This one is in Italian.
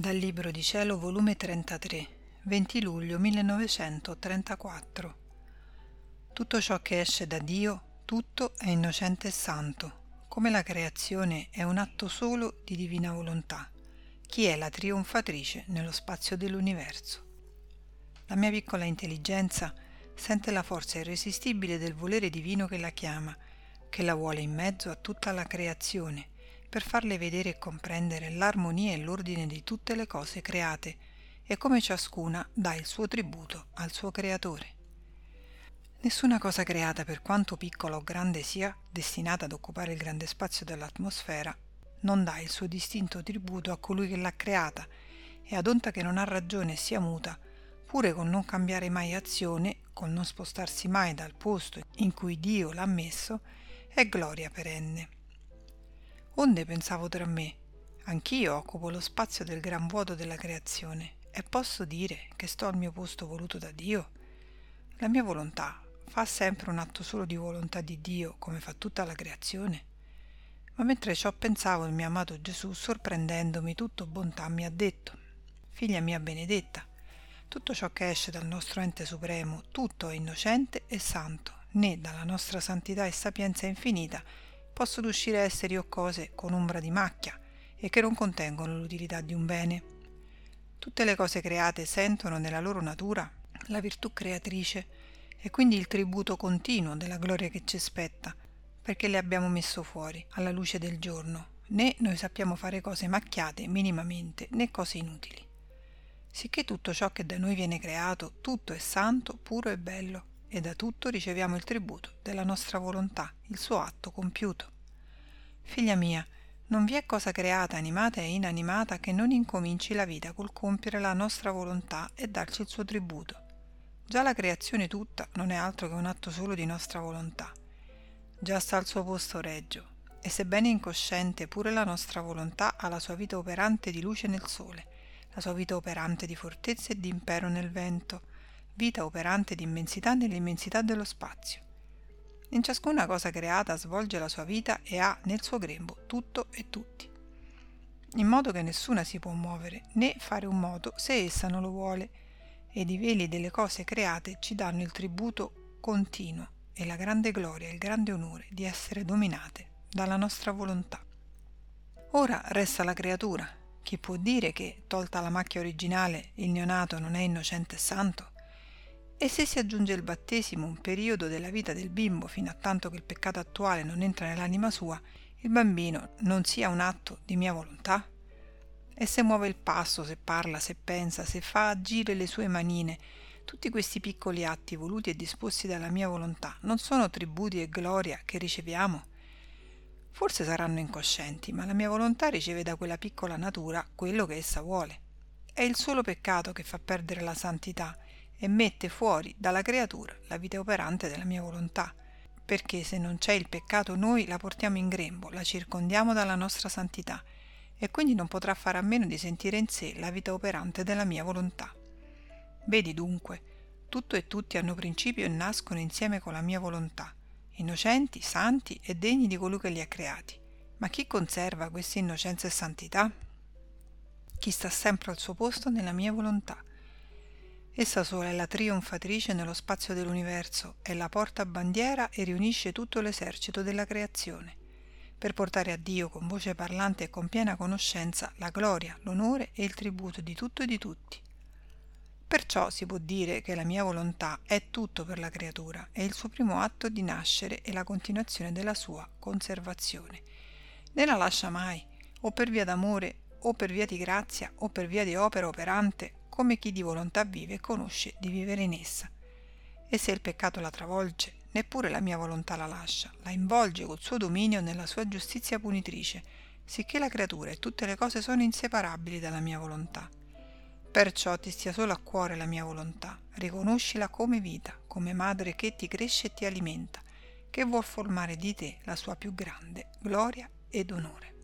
Dal Libro di Cielo, volume 33, 20 luglio 1934. Tutto ciò che esce da Dio, tutto è innocente e santo, come la creazione è un atto solo di divina volontà. Chi è la trionfatrice nello spazio dell'universo? La mia piccola intelligenza sente la forza irresistibile del volere divino che la chiama, che la vuole in mezzo a tutta la creazione per farle vedere e comprendere l'armonia e l'ordine di tutte le cose create e come ciascuna dà il suo tributo al suo creatore. Nessuna cosa creata, per quanto piccola o grande sia, destinata ad occupare il grande spazio dell'atmosfera, non dà il suo distinto tributo a colui che l'ha creata e ad onta che non ha ragione e sia muta, pure col non cambiare mai azione, col non spostarsi mai dal posto in cui Dio l'ha messo, è gloria perenne. Onde pensavo tra me, anch'io occupo lo spazio del gran vuoto della creazione e posso dire che sto al mio posto voluto da Dio? La mia volontà fa sempre un atto solo di volontà di Dio come fa tutta la creazione? Ma mentre ciò pensavo il mio amato Gesù, sorprendendomi tutto bontà, mi ha detto, Figlia mia benedetta, tutto ciò che esce dal nostro ente supremo, tutto è innocente e santo, né dalla nostra santità e sapienza infinita possono uscire esseri o cose con ombra di macchia e che non contengono l'utilità di un bene. Tutte le cose create sentono nella loro natura la virtù creatrice e quindi il tributo continuo della gloria che ci spetta, perché le abbiamo messo fuori, alla luce del giorno, né noi sappiamo fare cose macchiate minimamente, né cose inutili. Sicché tutto ciò che da noi viene creato, tutto è santo, puro e bello, e da tutto riceviamo il tributo della nostra volontà, il suo atto compiuto. Figlia mia, non vi è cosa creata, animata e inanimata che non incominci la vita col compiere la nostra volontà e darci il suo tributo. Già la creazione tutta non è altro che un atto solo di nostra volontà. Già sta al suo posto regio, e sebbene incosciente pure la nostra volontà ha la sua vita operante di luce nel sole, la sua vita operante di fortezza e di impero nel vento, vita operante di immensità nell'immensità dello spazio. In ciascuna cosa creata svolge la sua vita e ha nel suo grembo tutto e tutti, in modo che nessuna si può muovere né fare un moto se essa non lo vuole, ed i veli delle cose create ci danno il tributo continuo e la grande gloria e il grande onore di essere dominate dalla nostra volontà. Ora resta la creatura. Chi può dire che, tolta la macchia originale, il neonato non è innocente e santo? E se si aggiunge il battesimo, un periodo della vita del bimbo fino a tanto che il peccato attuale non entra nell'anima sua, il bambino non sia un atto di mia volontà? E se muove il passo, se parla, se pensa, se fa agire le sue manine, tutti questi piccoli atti voluti e disposti dalla mia volontà non sono tributi e gloria che riceviamo? Forse saranno incoscienti, ma la mia volontà riceve da quella piccola natura quello che essa vuole. È il solo peccato che fa perdere la santità e mette fuori dalla creatura la vita operante della mia volontà, perché se non c'è il peccato noi la portiamo in grembo, la circondiamo dalla nostra santità e quindi non potrà fare a meno di sentire in sé la vita operante della mia volontà. Vedi dunque, tutto e tutti hanno principio e nascono insieme con la mia volontà, innocenti, santi e degni di colui che li ha creati. Ma chi conserva questa innocenza e santità? Chi sta sempre al suo posto nella mia volontà Essa sola è la trionfatrice nello spazio dell'universo, è la porta bandiera e riunisce tutto l'esercito della creazione, per portare a Dio con voce parlante e con piena conoscenza la gloria, l'onore e il tributo di tutto e di tutti. Perciò si può dire che la mia volontà è tutto per la creatura, è il suo primo atto di nascere e la continuazione della sua conservazione. Né la lascia mai, o per via d'amore, o per via di grazia, o per via di opera operante, come chi di volontà vive conosce di vivere in essa. E se il peccato la travolge, neppure la mia volontà la lascia, la involge col suo dominio nella sua giustizia punitrice, sicché la creatura e tutte le cose sono inseparabili dalla mia volontà. Perciò ti stia solo a cuore la mia volontà, riconoscila come vita, come madre che ti cresce e ti alimenta, che vuol formare di te la sua più grande gloria ed onore.